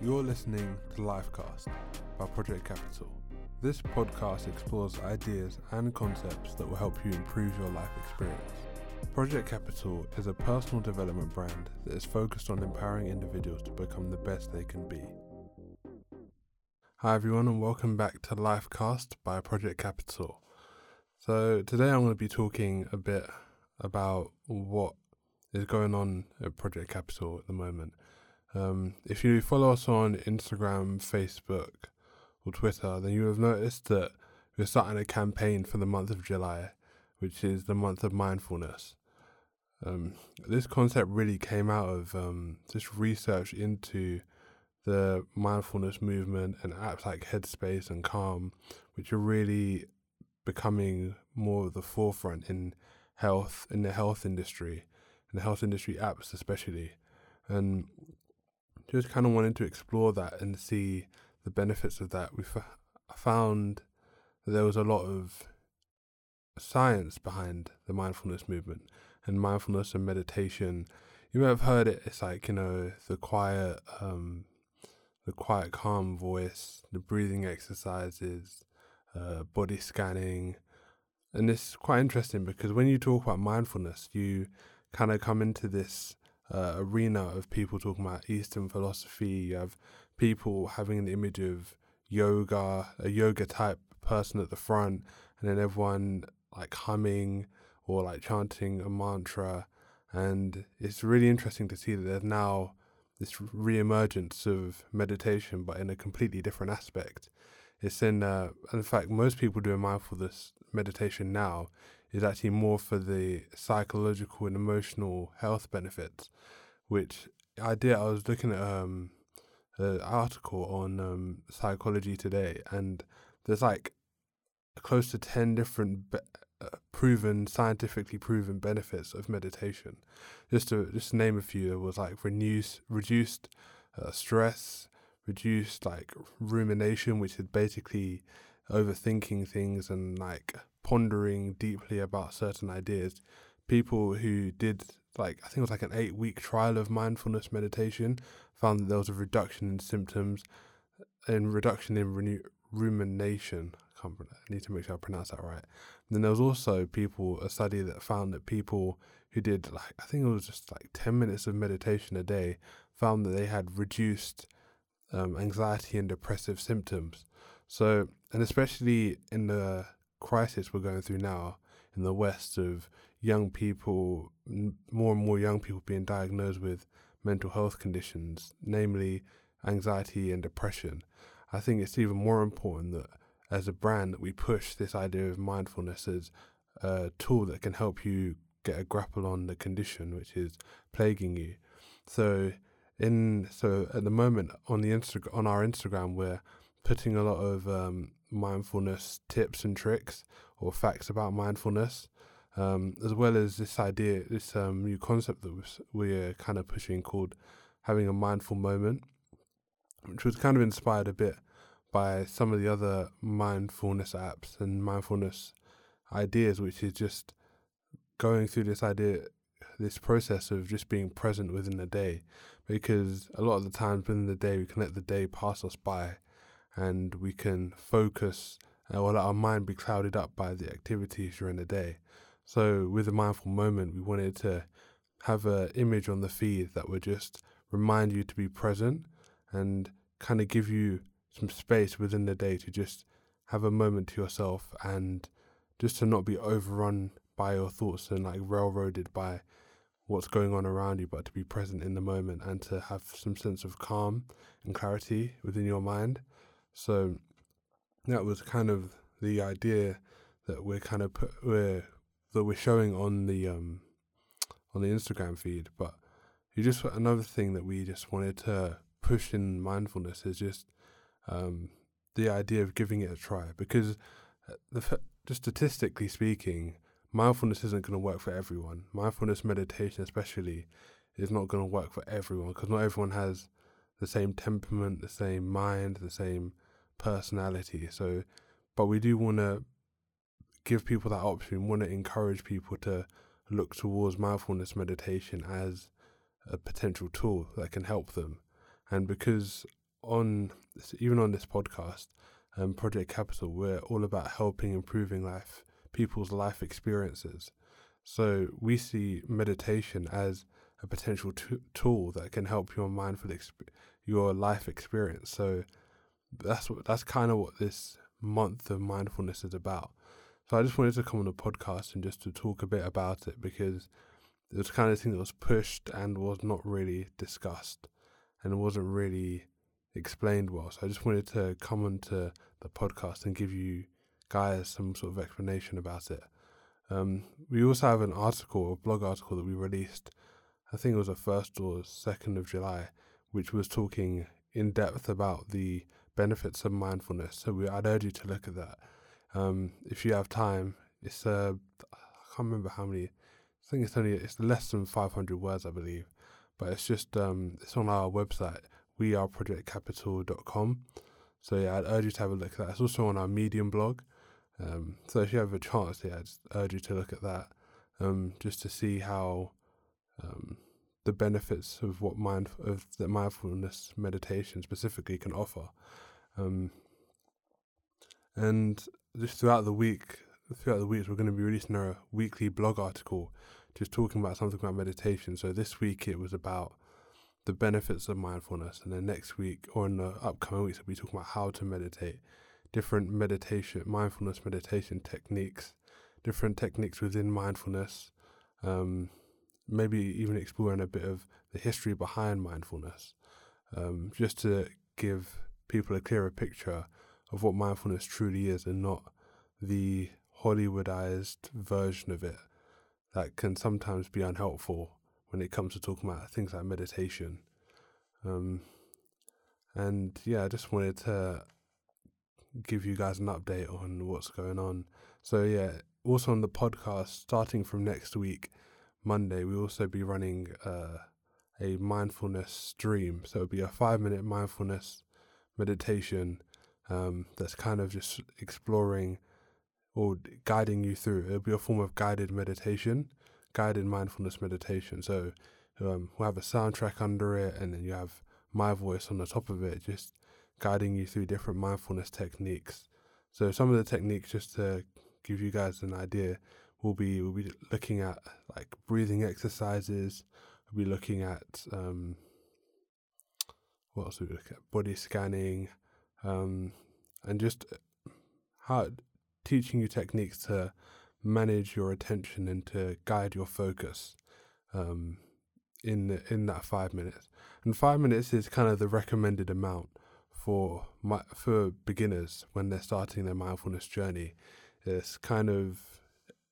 You're listening to Lifecast by Project Capital. This podcast explores ideas and concepts that will help you improve your life experience. Project Capital is a personal development brand that is focused on empowering individuals to become the best they can be. Hi, everyone, and welcome back to Lifecast by Project Capital. So, today I'm going to be talking a bit about what is going on at Project Capital at the moment um, if you follow us on Instagram, Facebook, or Twitter, then you will have noticed that we're starting a campaign for the month of July, which is the month of mindfulness. Um, this concept really came out of um, just research into the mindfulness movement and apps like Headspace and Calm, which are really becoming more of the forefront in health in the health industry, in the health industry apps especially. And just kind of wanted to explore that and see the benefits of that. We f- found that there was a lot of science behind the mindfulness movement and mindfulness and meditation. You may have heard it. It's like you know the quiet, um, the quiet, calm voice, the breathing exercises, uh, body scanning, and it's quite interesting because when you talk about mindfulness, you kind of come into this uh, arena of people talking about Eastern philosophy. You have people having an image of yoga, a yoga type person at the front, and then everyone like humming or like chanting a mantra. And it's really interesting to see that there's now this re-emergence of meditation, but in a completely different aspect. It's in, uh, in fact, most people doing mindfulness meditation now is actually more for the psychological and emotional health benefits, which I did. I was looking at um, an article on um, psychology today, and there's like close to 10 different be- uh, proven, scientifically proven benefits of meditation. Just to just to name a few, there was like reduce, reduced uh, stress, reduced like rumination, which is basically overthinking things and like pondering deeply about certain ideas. People who did like I think it was like an eight week trial of mindfulness meditation found that there was a reduction in symptoms and reduction in renew- rumination. I, can't, I need to make sure I pronounce that right. And then there was also people a study that found that people who did like I think it was just like ten minutes of meditation a day found that they had reduced um, anxiety and depressive symptoms. So and especially in the crisis we're going through now in the West of young people, more and more young people being diagnosed with mental health conditions, namely anxiety and depression. I think it's even more important that as a brand that we push this idea of mindfulness as a tool that can help you get a grapple on the condition which is plaguing you. So in so at the moment on the Insta- on our Instagram we're putting a lot of um, mindfulness tips and tricks or facts about mindfulness, um, as well as this idea, this um, new concept that we're kind of pushing called having a mindful moment, which was kind of inspired a bit by some of the other mindfulness apps and mindfulness ideas, which is just going through this idea, this process of just being present within the day. Because a lot of the times within the day, we can let the day pass us by and we can focus uh, or let our mind be clouded up by the activities during the day. So, with a mindful moment, we wanted to have an image on the feed that would just remind you to be present and kind of give you some space within the day to just have a moment to yourself and just to not be overrun by your thoughts and like railroaded by what's going on around you, but to be present in the moment and to have some sense of calm and clarity within your mind. So that was kind of the idea that we're kind of put, we're that we're showing on the um on the Instagram feed. But you just another thing that we just wanted to push in mindfulness is just um the idea of giving it a try because uh, the just statistically speaking, mindfulness isn't going to work for everyone. Mindfulness meditation, especially, is not going to work for everyone because not everyone has the same temperament, the same mind, the same personality. So, but we do want to give people that option. We want to encourage people to look towards mindfulness meditation as a potential tool that can help them. And because on even on this podcast, um, Project Capital, we're all about helping improving life, people's life experiences. So we see meditation as a potential t- tool that can help your mindful exp- your life experience. So that's what that's kind of what this month of mindfulness is about. So I just wanted to come on the podcast and just to talk a bit about it because it was kind of thing that was pushed and was not really discussed and it wasn't really explained well. So I just wanted to come onto the podcast and give you guys some sort of explanation about it. Um, we also have an article, a blog article that we released, I think it was the first or second of July, which was talking in depth about the benefits of mindfulness. So we, I'd urge you to look at that. Um, if you have time, it's uh, I can't remember how many. I think it's only it's less than 500 words, I believe, but it's just um, it's on our website weareprojectcapital.com. So yeah, I'd urge you to have a look at that. It's also on our Medium blog. Um, so if you have a chance, yeah, I'd urge you to look at that, um, just to see how um, the benefits of what mind of the mindfulness meditation specifically can offer. Um, and just throughout the week, throughout the weeks, we're going to be releasing our weekly blog article, just talking about something about meditation. So this week it was about the benefits of mindfulness, and then next week or in the upcoming weeks, we'll be talking about how to meditate, different meditation, mindfulness meditation techniques, different techniques within mindfulness. Um, maybe even exploring a bit of the history behind mindfulness, um, just to give people a clearer picture of what mindfulness truly is and not the Hollywoodized version of it that can sometimes be unhelpful when it comes to talking about things like meditation. Um, and yeah, I just wanted to give you guys an update on what's going on. So yeah, also on the podcast, starting from next week, Monday, we will also be running uh, a mindfulness stream. So it'll be a five minute mindfulness meditation um, that's kind of just exploring or guiding you through. It'll be a form of guided meditation, guided mindfulness meditation. So um, we'll have a soundtrack under it, and then you have my voice on the top of it, just guiding you through different mindfulness techniques. So some of the techniques, just to give you guys an idea, we'll be we'll be looking at like breathing exercises. We'll be looking at um, what else? We look at body scanning, um, and just how teaching you techniques to manage your attention and to guide your focus um, in the, in that five minutes. And five minutes is kind of the recommended amount for my, for beginners when they're starting their mindfulness journey. It's kind of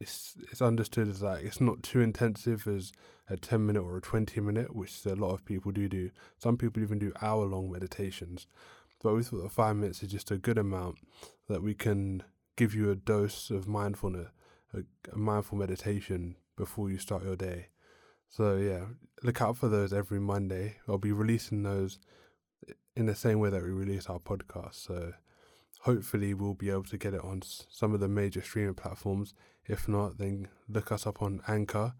it's it's understood as like it's not too intensive as a 10 minute or a 20 minute which a lot of people do do some people even do hour long meditations but we thought that five minutes is just a good amount that we can give you a dose of mindfulness, a, a mindful meditation before you start your day. So yeah, look out for those every Monday. I'll be releasing those in the same way that we release our podcast. So hopefully we'll be able to get it on some of the major streaming platforms. If not, then look us up on Anchor,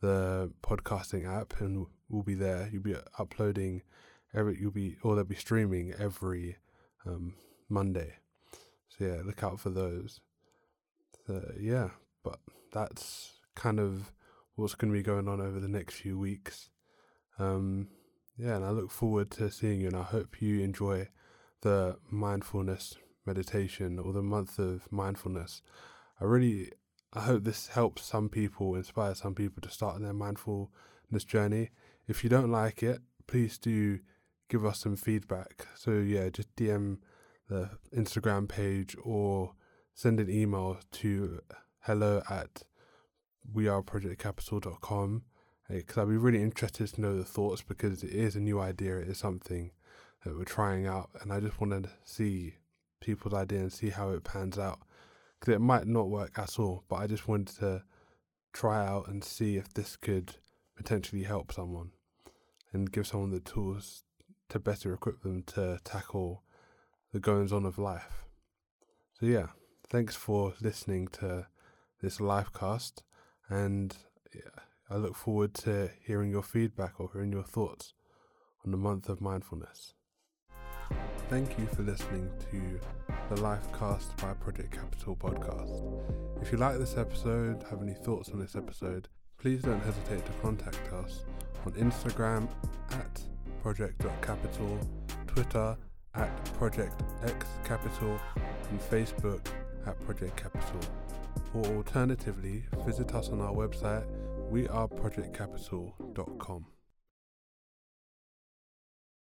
the podcasting app, and we'll be there. You'll be uploading every you'll be or they'll be streaming every um, Monday. So yeah, look out for those. So, yeah, but that's kind of what's going to be going on over the next few weeks. Um, yeah, and I look forward to seeing you, and I hope you enjoy the mindfulness meditation or the month of mindfulness. I really, I hope this helps some people, inspire some people to start their mindfulness journey. If you don't like it, please do give us some feedback. So yeah, just DM the Instagram page or send an email to hello at weareprojectcapital.com because I'd be really interested to know the thoughts because it is a new idea. It is something that we're trying out, and I just want to see people's idea and see how it pans out because it might not work at all. But I just wanted to try out and see if this could potentially help someone and give someone the tools to better equip them to tackle the goings on of life. So, yeah, thanks for listening to this Lifecast, and yeah, I look forward to hearing your feedback or hearing your thoughts on the month of mindfulness. Thank you for listening to the Lifecast by Project Capital podcast. If you like this episode, have any thoughts on this episode, please don't hesitate to contact us on Instagram at project.capital, Twitter at Project X Capital, and Facebook at Project Capital. Or alternatively, visit us on our website weareprojectcapital.com.